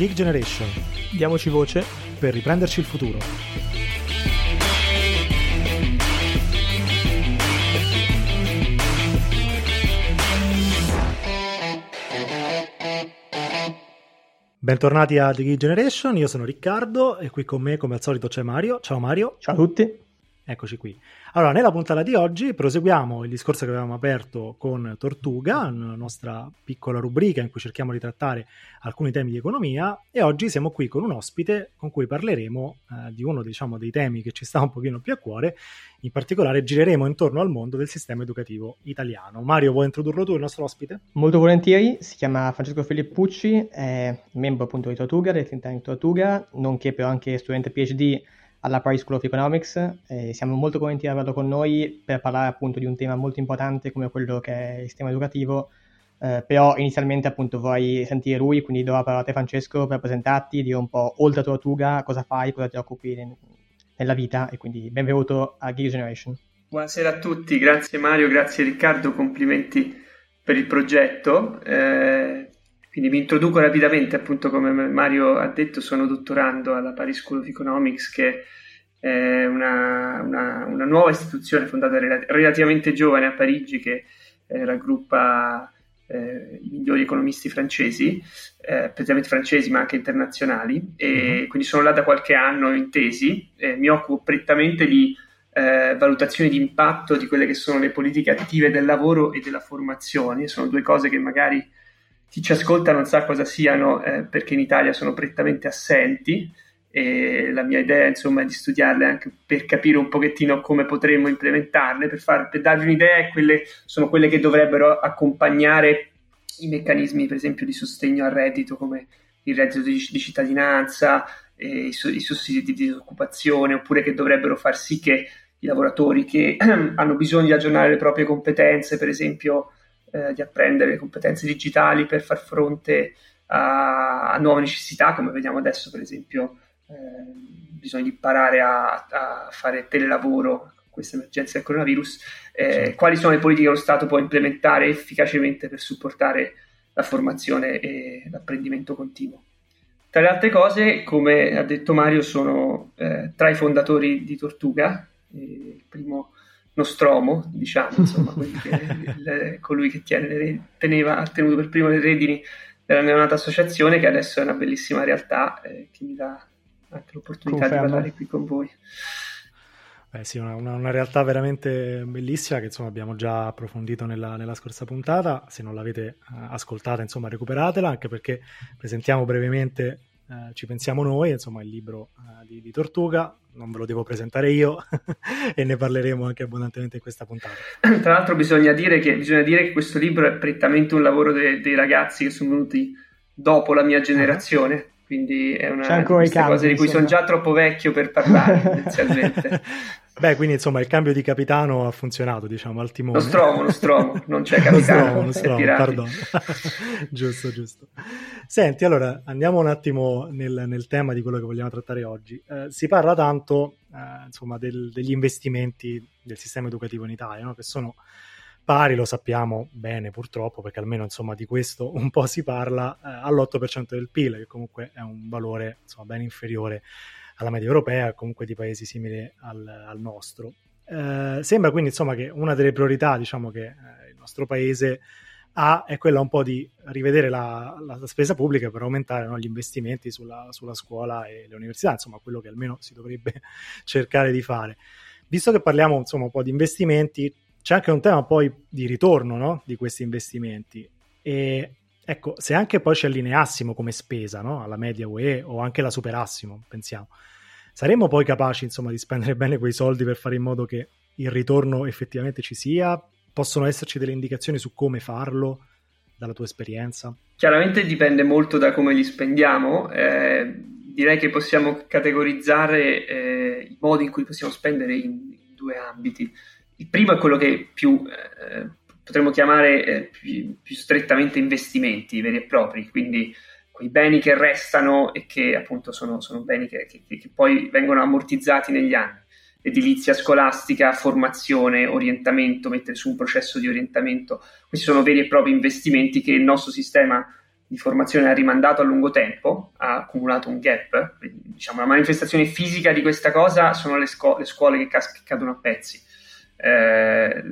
Geek Generation. Diamoci voce per riprenderci il futuro. Bentornati a The Geek Generation, io sono Riccardo e qui con me come al solito c'è Mario. Ciao Mario. Ciao a tutti. Eccoci qui. Allora, nella puntata di oggi proseguiamo il discorso che avevamo aperto con Tortuga, una nostra piccola rubrica in cui cerchiamo di trattare alcuni temi di economia e oggi siamo qui con un ospite con cui parleremo eh, di uno diciamo, dei temi che ci sta un pochino più a cuore, in particolare gireremo intorno al mondo del sistema educativo italiano. Mario, vuoi introdurlo tu, il nostro ospite? Molto volentieri, si chiama Francesco Filippucci, è membro appunto di Tortuga, del think tank Tortuga, nonché però anche studente PhD alla Paris School of Economics. Eh, siamo molto contenti di averlo con noi per parlare appunto di un tema molto importante come quello che è il sistema educativo. Eh, però inizialmente appunto vorrei sentire lui, quindi do la parola a te Francesco per presentarti, dire un po' oltre a Tortuga cosa fai, cosa ti occupi in, nella vita e quindi benvenuto a Geek Generation. Buonasera a tutti, grazie Mario, grazie Riccardo, complimenti per il progetto. Eh, quindi mi introduco rapidamente, appunto come Mario ha detto, sono dottorando alla Paris School of Economics, che è una, una, una nuova istituzione fondata rel- relativamente giovane a Parigi che eh, raggruppa eh, i migliori economisti francesi, eh, prettamente francesi ma anche internazionali, e mm-hmm. quindi sono là da qualche anno in tesi, mi occupo prettamente di eh, valutazione di impatto di quelle che sono le politiche attive del lavoro e della formazione, sono due cose che magari chi ci ascolta non sa cosa siano eh, perché in Italia sono prettamente assenti e la mia idea insomma è di studiarle anche per capire un pochettino come potremmo implementarle, per, far, per darvi un'idea, quelle sono quelle che dovrebbero accompagnare i meccanismi per esempio di sostegno al reddito come il reddito di, di cittadinanza, eh, i, i sussidi di disoccupazione, oppure che dovrebbero far sì che i lavoratori che hanno bisogno di aggiornare le proprie competenze, per esempio eh, di apprendere le competenze digitali per far fronte a, a, nuove necessità, come vediamo adesso per esempio eh, bisogna imparare a, a, fare telelavoro questa emergenza del coronavirus, eh, quali sono le politiche che lo Stato può implementare efficacemente per supportare la formazione e l'apprendimento continuo. Tra le altre cose, come ha detto Mario, sono eh, tra i fondatori di Tortuga, il primo Nostromo, diciamo, insomma, che, il, colui che tiene, teneva, ha tenuto per primo le redini della neonata associazione, che adesso è una bellissima realtà eh, che mi dà anche l'opportunità Confermo. di parlare qui con voi. Beh sì, una, una, una, realtà veramente bellissima che insomma abbiamo già approfondito nella, nella scorsa puntata, se non l'avete uh, ascoltata insomma recuperatela anche perché presentiamo brevemente eh, ci pensiamo noi, insomma il libro uh, di, di, Tortuga, non ve lo devo presentare io e ne parleremo anche abbondantemente in questa puntata. Tra l'altro bisogna dire che, bisogna dire che questo libro è prettamente un lavoro de, dei ragazzi che sono venuti dopo la mia generazione. Uh-huh. Quindi è una di queste cose di cui sono già troppo vecchio per parlare, tendenzialmente. Beh, quindi insomma il cambio di capitano ha funzionato, diciamo, al timone. Lo stromo, lo stromo, non c'è capitano. lo stromo, lo stromo, giusto, giusto. Senti, allora andiamo un attimo nel, nel, tema di quello che vogliamo trattare oggi. Eh, si parla tanto, eh, insomma, del, degli investimenti del sistema educativo in Italia, no? che sono pari, lo sappiamo bene purtroppo, perché almeno insomma di questo un po' si parla, eh, all'8% del PIL, che comunque è un valore insomma, ben inferiore alla media europea, comunque di paesi simili al, al nostro. Eh, sembra quindi insomma che una delle priorità diciamo, che eh, il nostro paese ha è quella un po' di rivedere la, la spesa pubblica per aumentare no, gli investimenti sulla, sulla, scuola e le università, insomma quello che almeno si dovrebbe cercare di fare. Visto che parliamo insomma un po' di investimenti, c'è anche un tema poi di ritorno no, di questi investimenti e ecco, se anche poi ci allineassimo come spesa no, alla media UE o anche la superassimo, pensiamo, saremmo poi capaci insomma di spendere bene quei soldi per fare in modo che il ritorno effettivamente ci sia? Possono esserci delle indicazioni su come farlo dalla tua esperienza? Chiaramente dipende molto da come li spendiamo. Eh, direi che possiamo categorizzare eh, i modi in cui possiamo spendere in, due ambiti. Il primo è quello che più eh, potremmo chiamare eh, più, più strettamente investimenti veri e propri, quindi quei beni che restano e che appunto sono, sono beni che, che, che, poi vengono ammortizzati negli anni. Edilizia scolastica, formazione, orientamento, mettere su un processo di orientamento, questi sono veri e propri investimenti che il nostro sistema di formazione ha rimandato a lungo tempo, ha accumulato un gap. Diciamo, la manifestazione fisica di questa cosa sono le, sco- le scuole che, cas- che, cadono a pezzi. Eh,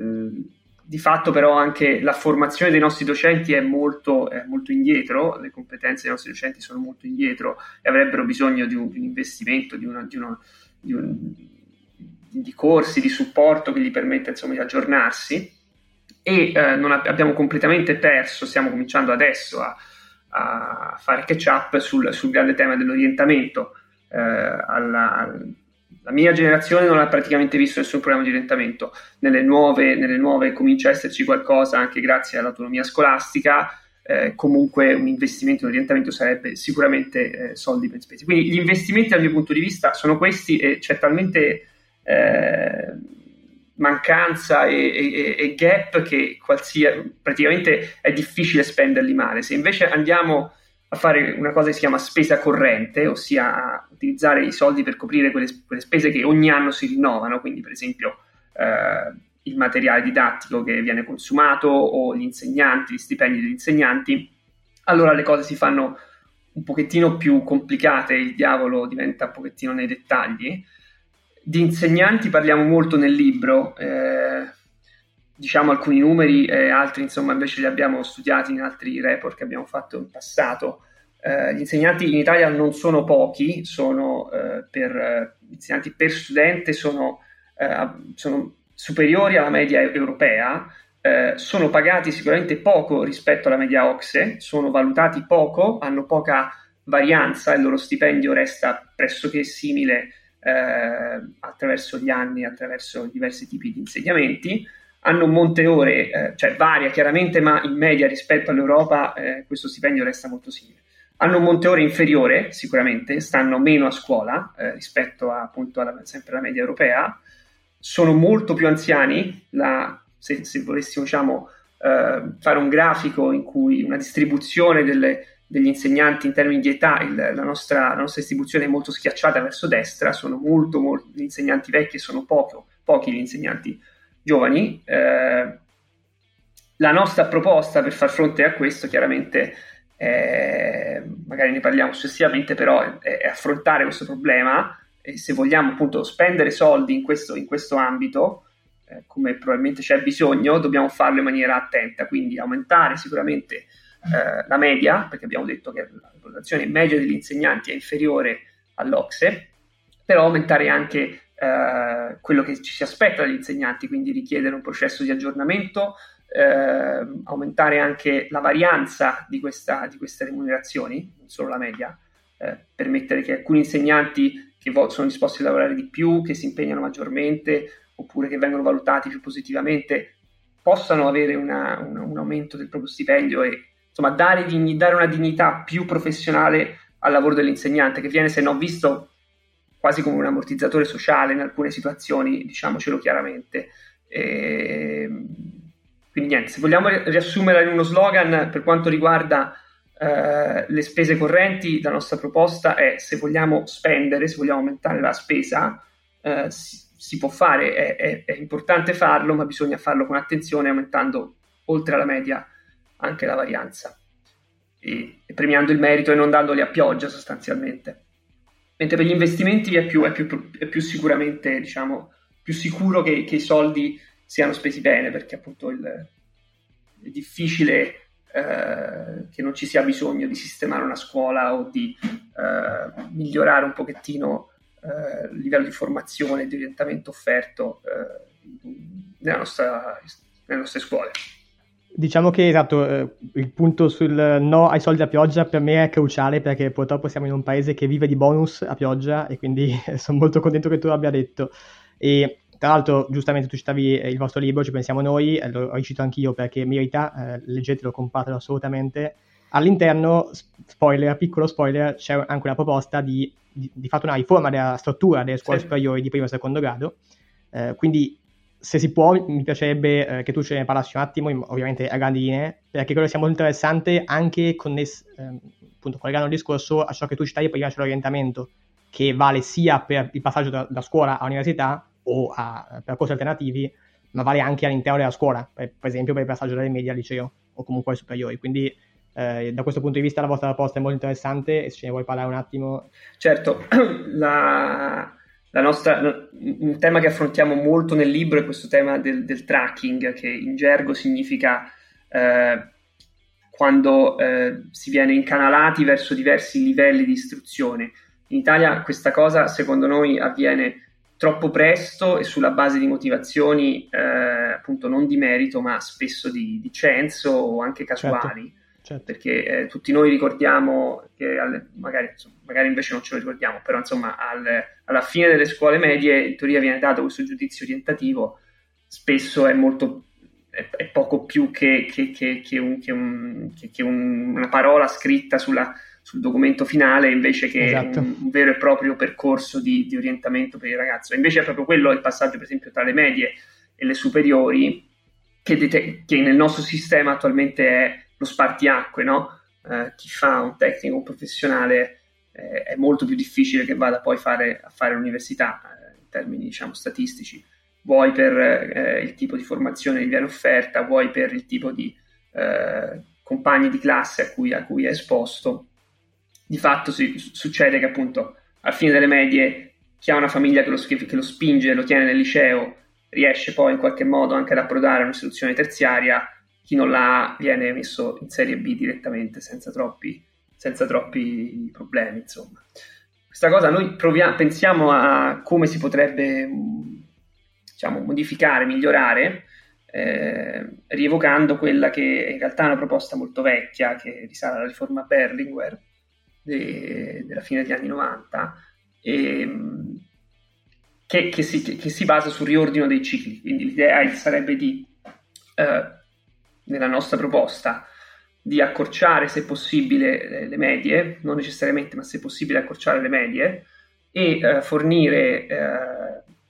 di fatto però anche la formazione dei nostri docenti è molto, è molto, indietro, le competenze dei nostri docenti sono molto indietro e avrebbero bisogno di un, di un investimento, di, una, di, una, un, di, corsi, di supporto che gli permetta insomma, di aggiornarsi e eh, non abbiamo completamente perso, stiamo cominciando adesso a, a fare catch up sul, sul grande tema dell'orientamento. Eh, alla, la mia generazione non ha praticamente visto nessun problema di orientamento, nelle nuove, nelle nuove comincia a esserci qualcosa anche grazie all'autonomia scolastica, eh, comunque un investimento in orientamento sarebbe sicuramente eh, soldi ben spesi. Quindi gli investimenti dal mio punto di vista sono questi e c'è talmente eh, mancanza e, e, e, gap che praticamente è difficile spenderli male. Se invece andiamo a fare una cosa che si chiama spesa corrente, ossia a utilizzare i soldi per coprire quelle, quelle spese che ogni anno si rinnovano, quindi per esempio eh, il materiale didattico che viene consumato o gli insegnanti, gli stipendi degli insegnanti, allora le cose si fanno un pochettino più complicate, il diavolo diventa un pochettino nei dettagli. Di insegnanti parliamo molto nel libro, eh, diciamo alcuni numeri e altri insomma invece li abbiamo studiati in altri report che abbiamo fatto in passato. Eh, gli insegnanti in Italia non sono pochi, sono eh, per eh, insegnanti per studente sono, eh, sono, superiori alla media europea, eh, sono pagati sicuramente poco rispetto alla media OXE, sono valutati poco, hanno poca varianza, il loro stipendio resta pressoché simile eh, attraverso gli anni, attraverso diversi tipi di insegnamenti. Hanno un monte ore, eh, cioè varia chiaramente, ma in media rispetto all'Europa eh, questo stipendio resta molto simile. Hanno un monte ore inferiore, sicuramente, stanno meno a scuola eh, rispetto a, appunto alla, sempre alla media europea, sono molto più anziani, la, se, se, volessimo diciamo, eh, fare un grafico in cui una distribuzione delle, degli insegnanti in termini di età, il, la, nostra, la, nostra, distribuzione è molto schiacciata verso destra, sono molto, molto gli insegnanti vecchi sono poco, pochi gli insegnanti giovani. Eh, la nostra proposta per far fronte a questo chiaramente, eh, magari ne parliamo successivamente, però è, è, affrontare questo problema e se vogliamo appunto spendere soldi in questo, in questo ambito, eh, come probabilmente c'è bisogno, dobbiamo farlo in maniera attenta, quindi aumentare sicuramente eh, la media, perché abbiamo detto che la valutazione media degli insegnanti è inferiore all'Ocse, però aumentare anche eh, quello che ci si aspetta dagli insegnanti, quindi richiedere un processo di aggiornamento, eh, aumentare anche la varianza di, questa, di, queste remunerazioni, non solo la media, eh, permettere che alcuni insegnanti che vo- sono disposti a lavorare di più, che si impegnano maggiormente, oppure che vengono valutati più positivamente, possano avere una, un, un aumento del proprio stipendio e insomma, dare, digni, dare una dignità più professionale al lavoro dell'insegnante, che viene, se non visto, quasi come un ammortizzatore sociale in alcune situazioni, diciamocelo chiaramente. E, ehm, quindi niente, se vogliamo riassumere in uno slogan per quanto riguarda eh, le spese correnti, la nostra proposta è se vogliamo spendere, se vogliamo aumentare la spesa, eh, si, si, può fare, è, è, è, importante farlo, ma bisogna farlo con attenzione, aumentando oltre alla media anche la varianza e, premiando il merito e non dandoli a pioggia sostanzialmente. Mentre per gli investimenti è più, è più, è più sicuramente, diciamo, più sicuro che, che, i soldi siano spesi bene, perché appunto il, è difficile eh, che non ci sia bisogno di sistemare una scuola o di eh, migliorare un pochettino eh, il livello di formazione e di orientamento offerto eh, nella nostra, nelle nostre scuole. Diciamo che esatto, eh, il punto sul no ai soldi a pioggia per me è cruciale perché purtroppo siamo in un paese che vive di bonus a pioggia e quindi sono molto contento che tu l'abbia detto. E tra l'altro, giustamente tu citavi eh, il vostro libro, ci pensiamo noi, eh, lo recito anch'io perché merita, eh, leggetelo, compratelo assolutamente. All'interno, spoiler, piccolo spoiler, c'è anche una proposta di, di, di fatto una riforma della struttura delle scuole sì. superiori di primo e secondo grado. Eh, quindi se si può, mi piacerebbe eh, che tu ce ne parlassi un attimo, ovviamente a grandi linee, perché credo sia molto interessante anche connesso, eh, appunto, collegando il discorso a ciò che tu citavi prima sull'orientamento, che vale sia per il passaggio da, da scuola all'università o a percorsi alternativi, ma vale anche all'interno della scuola, per, per esempio per il passaggio dalle medie al liceo o comunque ai superiori. Quindi Eh, da questo punto di vista la vostra proposta è molto interessante e se ce ne vuoi parlare un attimo. Certo, la nostra, un tema che affrontiamo molto nel libro è questo tema del, del tracking, che in gergo significa eh, quando eh, si viene incanalati verso diversi livelli di istruzione. In Italia questa cosa, secondo noi, avviene troppo presto e sulla base di motivazioni eh, appunto non di merito, ma spesso di, di censo o anche casuali. Certo certo. perché eh, tutti noi ricordiamo che alle, magari, insomma, magari, invece non ce lo ricordiamo, però insomma al, alla fine delle scuole medie in teoria viene dato questo giudizio orientativo, spesso è molto è, è poco più che, che, che, che un, un, un, una parola scritta sulla, sul documento finale invece che esatto. un, un, vero e proprio percorso di, di, orientamento per il ragazzo. Invece è proprio quello il passaggio, per esempio, tra le medie e le superiori, che, dete- che nel nostro sistema attualmente è lo spartiacque, no? Eh, chi fa un tecnico, un professionale, eh, è molto più difficile che vada poi fare, a fare l'università eh, in termini diciamo statistici, vuoi per eh, il tipo di formazione che viene offerta, vuoi per il tipo di eh, compagni di classe a cui, a cui, è esposto. Di fatto si, succede che appunto alla fine delle medie chi ha una famiglia che lo, che lo spinge, lo tiene nel liceo, riesce poi in qualche modo anche ad approdare a un'istituzione terziaria chi non l'ha viene messo in Serie B direttamente senza troppi, senza troppi problemi. Insomma. Questa cosa noi proviamo, pensiamo a come si potrebbe diciamo, modificare, migliorare, eh, rievocando quella che in realtà è una proposta molto vecchia, che risale alla riforma Berlinguer de, della fine degli anni 90, e, che, che, si, che, si, basa sul riordino dei cicli. Quindi l'idea sarebbe di eh, nella nostra proposta di accorciare se possibile le medie, non necessariamente ma se possibile accorciare le medie e eh, fornire eh,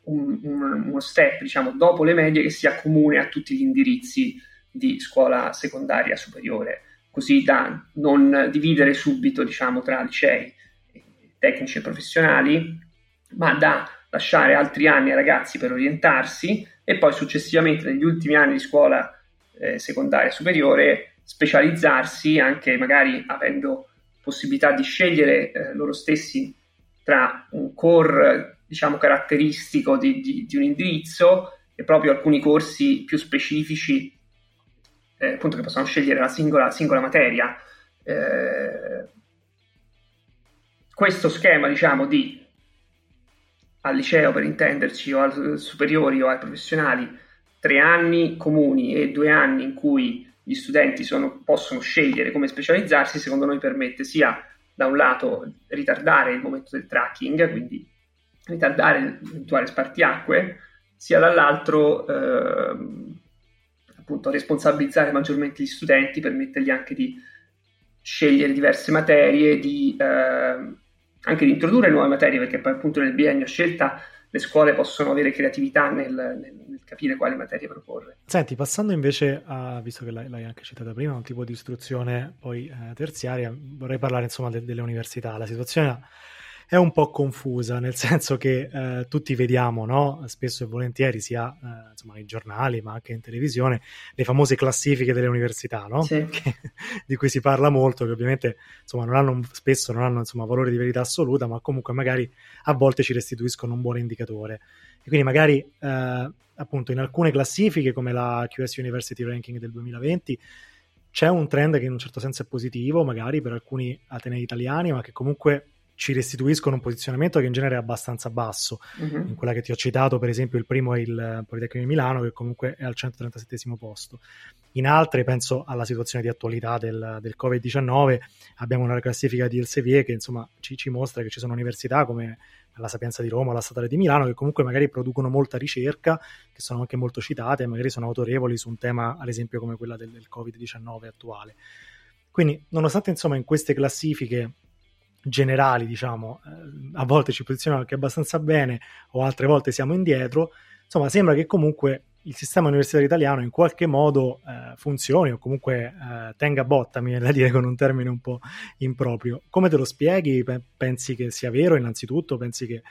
un, un, uno step diciamo dopo le medie che sia comune a tutti gli indirizzi di scuola secondaria superiore, così da non dividere subito diciamo tra licei tecnici e professionali, ma da lasciare altri anni ai ragazzi per orientarsi e poi successivamente negli ultimi anni di scuola eh, secondaria superiore, specializzarsi anche magari avendo possibilità di scegliere eh, loro stessi tra un core diciamo caratteristico di, di, di, un indirizzo e proprio alcuni corsi più specifici eh, appunto che possono scegliere la singola, singola materia. Eh, questo schema diciamo di al liceo per intenderci o al superiori o ai professionali tre anni comuni e due anni in cui gli studenti sono, possono scegliere come specializzarsi, secondo noi permette sia da un lato ritardare il momento del tracking, quindi ritardare l'eventuale spartiacque, sia dall'altro eh, appunto responsabilizzare maggiormente gli studenti, permettergli anche di scegliere diverse materie, di, eh, anche di introdurre nuove materie, perché poi appunto nel biennio scelta le scuole possono avere creatività nel, nel, nel, capire quali materie proporre. Senti, passando invece a, visto che l'hai, anche citata prima, un tipo di istruzione poi eh, terziaria, vorrei parlare insomma de, delle università. La situazione è un po' confusa, nel senso che eh, tutti vediamo, no? spesso e volentieri, sia eh, insomma, nei giornali ma anche in televisione, le famose classifiche delle università, no? sì. che, di cui si parla molto, che ovviamente insomma, non hanno, spesso non hanno insomma, valore di verità assoluta, ma comunque magari a volte ci restituiscono un buon indicatore. E quindi magari eh, appunto in alcune classifiche come la QS University Ranking del 2020 c'è un trend che in un certo senso è positivo, magari per alcuni atenei italiani, ma che comunque ci restituiscono un posizionamento che in genere è abbastanza basso. Uh-huh. In quella che ti ho citato, per esempio, il primo è il Politecnico di Milano, che comunque è al 137 posto. In altre, penso alla situazione di attualità del, del Covid-19, abbiamo una classifica di Elsevier che insomma ci, ci, mostra che ci sono università come la Sapienza di Roma, la Statale di Milano, che comunque magari producono molta ricerca, che sono anche molto citate, magari sono autorevoli su un tema, ad esempio, come quella del, del Covid-19 attuale. Quindi, nonostante insomma in queste classifiche generali, diciamo, eh, a volte ci posizioniamo anche abbastanza bene o altre volte siamo indietro, insomma sembra che comunque il sistema universitario italiano in qualche modo eh, funzioni o comunque eh, tenga botta, mi viene da dire con un termine un po' improprio. Come te lo spieghi? Pensi che sia vero innanzitutto? Pensi che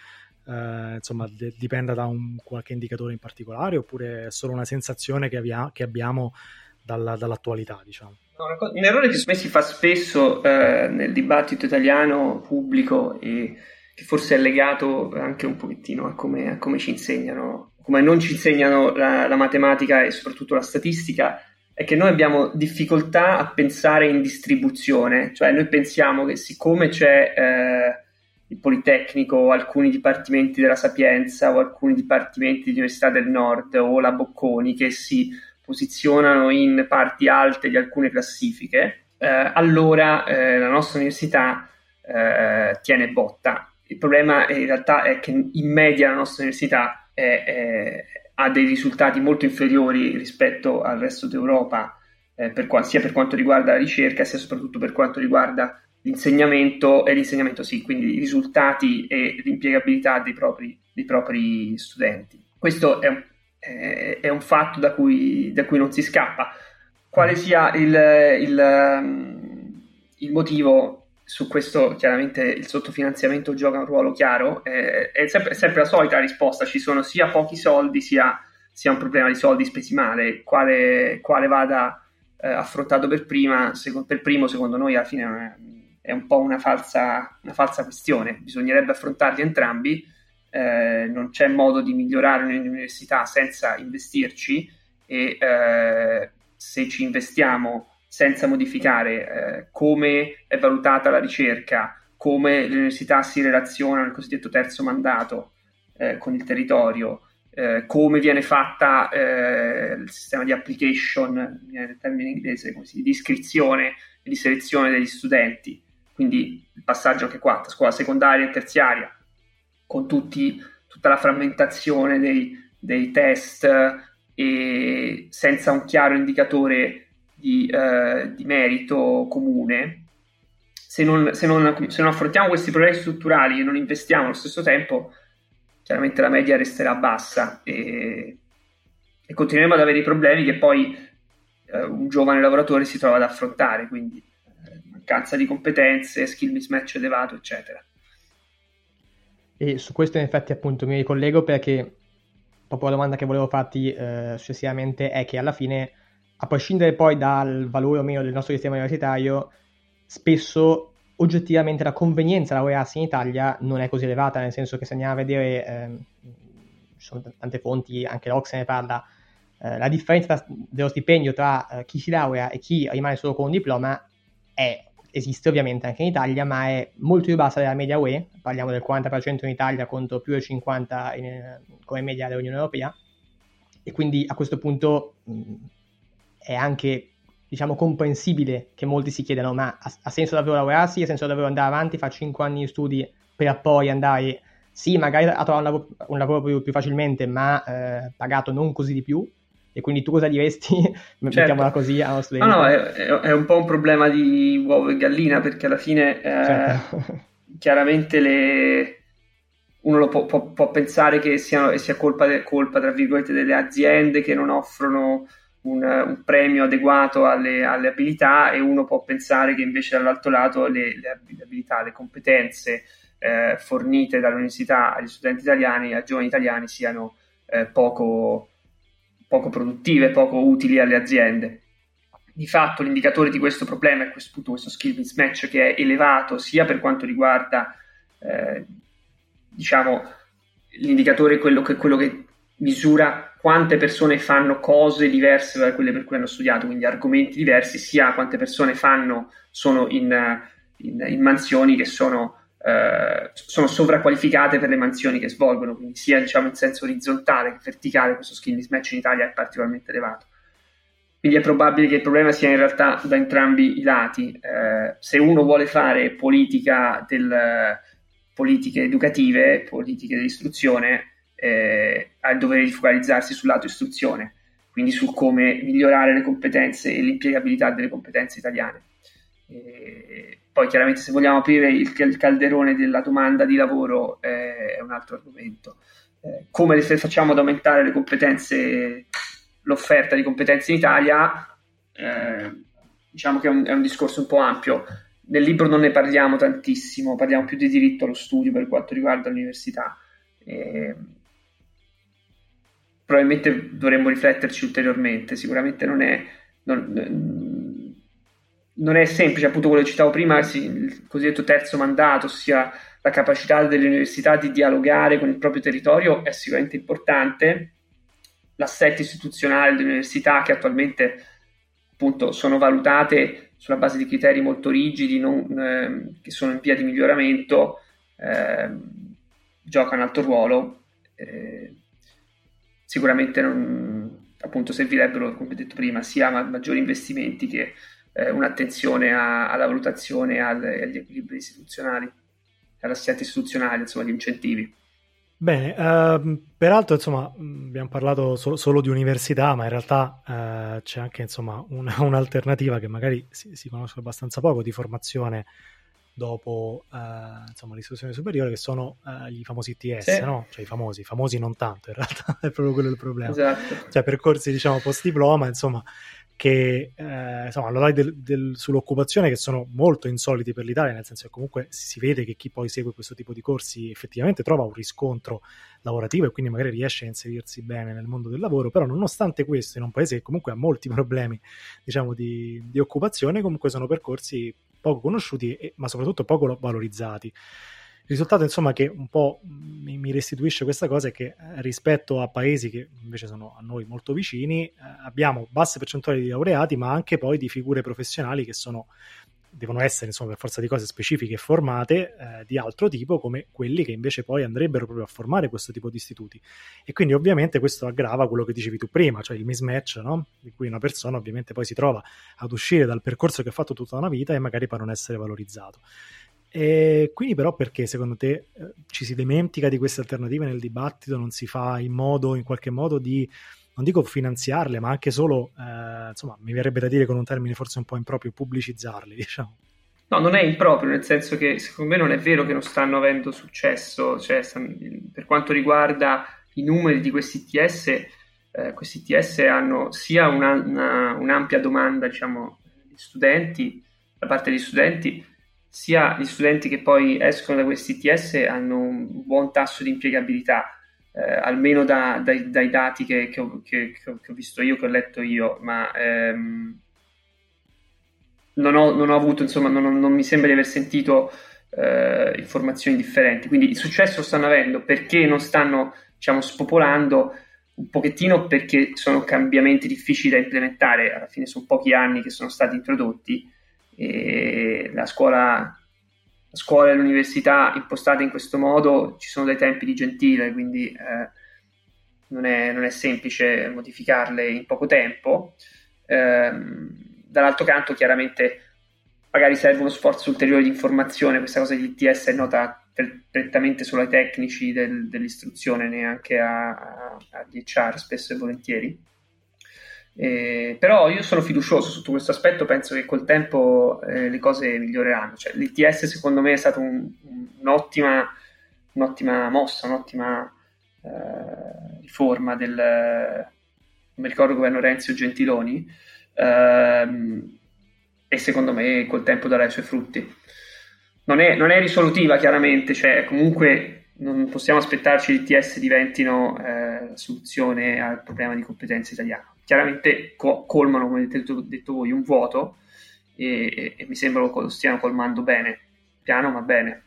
eh, insomma de- dipenda da un qualche indicatore in particolare oppure è solo una sensazione che, avia- che abbiamo dalla, dall'attualità, diciamo? Un errore che si fa spesso eh, nel dibattito italiano pubblico e che forse è legato anche un pochettino a come, a come ci insegnano, come non ci insegnano la, la, matematica e soprattutto la statistica, è che noi abbiamo difficoltà a pensare in distribuzione, cioè noi pensiamo che siccome c'è eh, il Politecnico o alcuni dipartimenti della Sapienza o alcuni dipartimenti di Università del Nord o la Bocconi che si posizionano in parti alte di alcune classifiche, eh, allora eh, la nostra università eh, tiene botta. Il problema in realtà è che in media la nostra università è, è, ha dei risultati molto inferiori rispetto al resto d'Europa, eh, per sia per quanto riguarda la ricerca, sia soprattutto per quanto riguarda l'insegnamento e l'insegnamento sì, quindi i risultati e l'impiegabilità dei propri, dei propri studenti. Questo è un è, è un fatto da cui, da cui, non si scappa. Quale sia il, il, um, il, motivo su questo, chiaramente il sottofinanziamento gioca un ruolo chiaro, è, è, sempre, è sempre, la solita risposta, ci sono sia pochi soldi sia, sia un problema di soldi spesi male, quale, quale vada eh, affrontato per, prima, seco, per primo secondo noi alla fine è un po' una falsa, una falsa questione, bisognerebbe affrontarli entrambi eh, non c'è modo di migliorare un'università senza investirci e eh, se ci investiamo senza modificare eh, come è valutata la ricerca, come le università si relazionano al cosiddetto terzo mandato eh, con il territorio, eh, come viene fatta eh, il sistema di application, nel termine inglese, si, di iscrizione e di selezione degli studenti, quindi il passaggio anche qua, scuola secondaria e terziaria, con tutti, tutta la frammentazione dei, dei, test e senza un chiaro indicatore di, eh, di merito comune, se non, se, non, se non, affrontiamo questi problemi strutturali e non investiamo allo stesso tempo, chiaramente la media resterà bassa e, e continueremo ad avere i problemi che poi eh, un giovane lavoratore si trova ad affrontare, quindi eh, mancanza di competenze, skill mismatch elevato, eccetera. E su questo in effetti appunto mi ricollego perché proprio la domanda che volevo farti eh, successivamente è che alla fine, a prescindere poi dal valore o meno del nostro sistema universitario, spesso oggettivamente la convenienza a laurearsi in Italia non è così elevata, nel senso che se andiamo a vedere, eh, ci sono tante fonti, anche l'Ox ne parla, eh, la differenza dello stipendio tra eh, chi si laurea e chi rimane solo con un diploma è esiste ovviamente anche in Italia, ma è molto più bassa della media UE, parliamo del 40% in Italia contro più del 50% in, come media dell'Unione Europea, e quindi a questo punto mh, è anche diciamo comprensibile che molti si chiedano ma ha, ha senso davvero lavorarsi, ha senso davvero andare avanti, fare 5 anni di studi per poi andare, sì, magari a trovare un lavoro, un lavoro più, più, facilmente, ma eh, pagato non così di più, e quindi tu cosa diresti? Certo. Mettiamola così a nostro No, no, è, è, un po' un problema di uovo e gallina perché alla fine eh, certo. chiaramente le... uno può, può, può pensare che sia, sia colpa, de, colpa, tra virgolette, delle aziende che non offrono un, un premio adeguato alle, alle, abilità e uno può pensare che invece dall'altro lato le, le abilità, le competenze eh, fornite dall'università agli studenti italiani, ai giovani italiani siano eh, poco poco produttive, poco utili alle aziende. Di fatto l'indicatore di questo problema è questo, appunto, questo skill mismatch che è elevato sia per quanto riguarda eh, diciamo l'indicatore quello che, quello che misura quante persone fanno cose diverse da quelle per cui hanno studiato, quindi argomenti diversi, sia quante persone fanno, sono in, in, in mansioni che sono eh, sono sovraqualificate per le mansioni che svolgono, quindi sia diciamo, in senso orizzontale che verticale questo skill mismatch in Italia è particolarmente elevato. Quindi è probabile che il problema sia in realtà da entrambi i lati. Eh, se uno vuole fare politica del, politiche educative, politiche di istruzione, eh, ha il dovere di focalizzarsi sul lato istruzione, quindi su come migliorare le competenze e l'impiegabilità delle competenze italiane. E poi chiaramente se vogliamo aprire il, calderone della domanda di lavoro eh, è un altro argomento. Eh, come facciamo ad aumentare le competenze, l'offerta di competenze in Italia? Eh, diciamo che è un, è un, discorso un po' ampio. Nel libro non ne parliamo tantissimo, parliamo più di diritto allo studio per quanto riguarda l'università. probabilmente dovremmo rifletterci ulteriormente. Sicuramente non è. Non, non è semplice, appunto quello che citavo prima, il cosiddetto terzo mandato, ossia la capacità delle università di dialogare con il proprio territorio è sicuramente importante. L'assetto istituzionale delle università che attualmente appunto sono valutate sulla base di criteri molto rigidi non, eh, che sono in via di miglioramento eh, gioca un alto ruolo eh, sicuramente non, appunto servirebbero come detto prima sia ma- maggiori investimenti che eh, un'attenzione a- alla valutazione e agli equilibri istituzionali all'assetto istituzionale insomma gli incentivi Bene, uh, peraltro insomma abbiamo parlato solo, solo, di università, ma in realtà uh, c'è anche insomma una, un'alternativa che magari si, si, conosce abbastanza poco di formazione dopo uh, insomma, l'istruzione superiore, che sono eh, i famosi ITS, sì. no? Cioè i famosi, famosi non tanto in realtà, è proprio quello il problema. Esatto. Cioè percorsi diciamo post diploma, insomma, che eh, insomma, allora del, del, sull'occupazione che sono molto insoliti per l'Italia, nel senso che comunque si vede che chi poi segue questo tipo di corsi effettivamente trova un riscontro lavorativo e quindi magari riesce a inserirsi bene nel mondo del lavoro, però nonostante questo in un paese che comunque ha molti problemi diciamo di, di occupazione, comunque sono percorsi poco conosciuti e, ma soprattutto poco valorizzati. Il risultato, insomma, che un po' mi, restituisce questa cosa è che eh, rispetto a paesi che invece sono a noi molto vicini, eh, abbiamo basse percentuali di laureati, ma anche poi di figure professionali che sono devono essere insomma per forza di cose specifiche e formate eh, di altro tipo come quelli che invece poi andrebbero proprio a formare questo tipo di istituti e quindi ovviamente questo aggrava quello che dicevi tu prima cioè il mismatch no? di cui una persona ovviamente poi si trova ad uscire dal percorso che ha fatto tutta una vita e magari per non essere valorizzato e quindi però perché secondo te eh, ci si dimentica di queste alternative nel dibattito, non si fa in modo, in qualche modo di, non dico finanziarle, ma anche solo, eh, insomma, mi verrebbe da dire con un termine forse un po' improprio, pubblicizzarle, diciamo. No, non è improprio, nel senso che secondo me non è vero che non stanno avendo successo, cioè per quanto riguarda i numeri di questi ITS, eh, questi ITS hanno sia una, una, un'ampia domanda, diciamo, di studenti, da parte degli studenti, sia gli studenti che poi escono da questi ITS hanno un buon tasso di impiegabilità, eh, almeno da, dai, dai, dati che, che, ho, che, che, ho, visto io, che ho letto io, ma ehm, non, ho, non, ho, avuto, insomma, non, non, mi sembra di aver sentito eh, informazioni differenti. Quindi il successo lo stanno avendo perché non stanno, diciamo, spopolando un pochettino perché sono cambiamenti difficili da implementare, alla fine sono pochi anni che sono stati introdotti la scuola, la scuola e l'università impostate in questo modo ci sono dei tempi di gentile, quindi eh, non, è, non, è, semplice modificarle in poco tempo. Eh, dall'altro canto, chiaramente, magari serve uno sforzo ulteriore di informazione. Questa cosa di ITS è nota prettamente solo ai tecnici del, dell'istruzione, neanche agli HR spesso e volentieri. Eh, però io sono fiducioso sotto questo aspetto, penso che col tempo eh, le cose miglioreranno. Cioè, L'ITS secondo me è stata un, un'ottima, un'ottima, mossa, un'ottima eh, riforma del, non mi ricordo governo Renzi o Gentiloni, ehm, e secondo me col tempo darà i suoi frutti. Non è, non è risolutiva chiaramente, cioè comunque non possiamo aspettarci che i TS diventino eh, soluzione al problema di competenza italiana chiaramente co- colmano, come avete detto, detto, voi, un vuoto e, e, mi sembra lo stiano colmando bene, piano ma bene.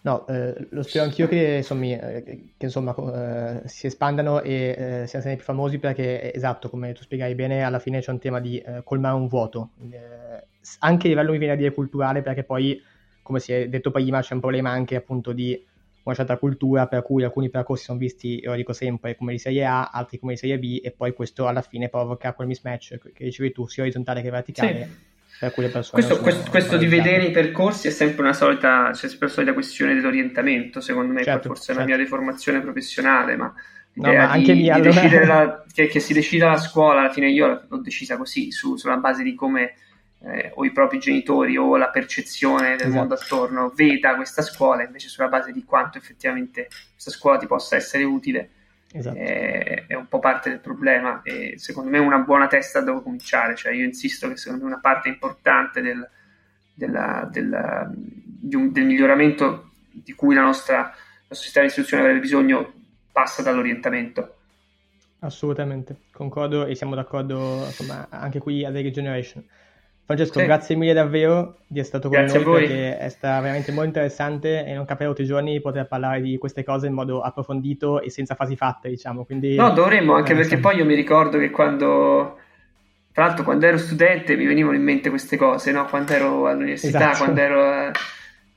No, eh, lo spero anch'io che, insomma, eh, che insomma eh, si espandano e eh, siano sempre più famosi perché, esatto, come tu spiegai bene, alla fine c'è un tema di eh, colmare un vuoto, eh, anche a livello, mi viene a dire, culturale, perché poi, come si è detto prima, c'è un problema anche appunto di una certa cultura per cui alcuni percorsi sono visti, io lo dico sempre, come di serie A, altri come di serie B e poi questo alla fine provoca quel mismatch che dicevi tu, sia orizzontale che verticale. Sì. Per cui le persone questo, questo, questo di vedere i percorsi è sempre una solita, cioè, sempre una solita questione dell'orientamento, secondo me, certo, forse certo. è una mia deformazione professionale, ma no, ma anche di, mia, di allora... la, che, che, si decida la scuola, alla fine io l'ho decisa così, su, sulla base di come eh, o i propri genitori o la percezione del esatto. mondo attorno veda questa scuola invece sulla base di quanto effettivamente questa scuola ti possa essere utile esatto. è, è, un po' parte del problema e secondo me una buona testa dove cominciare cioè io insisto che secondo me una parte importante del, della, della, un, del miglioramento di cui la nostra, la sistema di istruzione avrebbe bisogno passa dall'orientamento Assolutamente, concordo e siamo d'accordo insomma, anche qui a The Regeneration. Francesco, sì. grazie mille davvero di essere stato con grazie noi perché è stato veramente molto interessante e non capivo tutti i giorni di poter parlare di queste cose in modo approfondito e senza fasi fatte, diciamo. Quindi, no, dovremmo, anche eh, perché poi io mi ricordo che quando tra l'altro quando ero studente mi venivano in mente queste cose, no? Quando ero all'università, esatto. quando ero...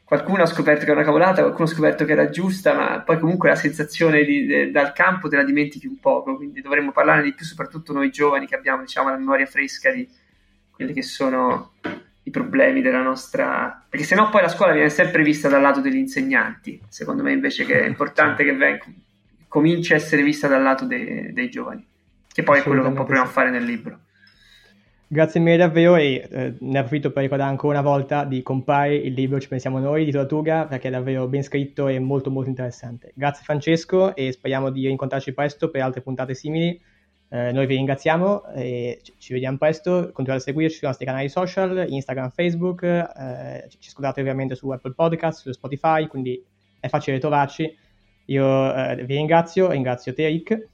Qualcuno ha scoperto che era una cavolata, qualcuno ha scoperto che era giusta, ma poi comunque la sensazione di, de, dal campo te la dimentichi un poco, quindi dovremmo parlare di più, soprattutto noi giovani che abbiamo diciamo, la memoria fresca di quelli che sono i problemi della nostra... perché sennò poi la scuola viene sempre vista dal lato degli insegnanti, secondo me invece che è importante che venga, cominci a essere vista dal lato dei, dei giovani, che poi è quello che un po' proviamo a fare nel libro. Grazie mille davvero e eh, ne approfitto per ricordare ancora una volta di comprare il libro Ci pensiamo noi di Tortuga perché è davvero ben scritto e molto molto interessante. Grazie Francesco e speriamo di rincontrarci presto per altre puntate simili. Eh, noi vi ringraziamo e ci vediamo presto. Continuate a seguirci sui nostri canali social, Instagram, Facebook. Eh, ci ascoltate ovviamente su Apple Podcast, su Spotify, quindi è facile trovarci. Io eh, vi ringrazio, ringrazio te Rick.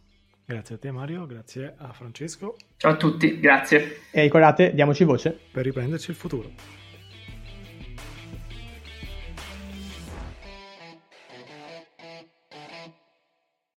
Grazie a te Mario, grazie a Francesco. Ciao a tutti, grazie. E ricordate, diamoci voce. Per riprenderci il futuro.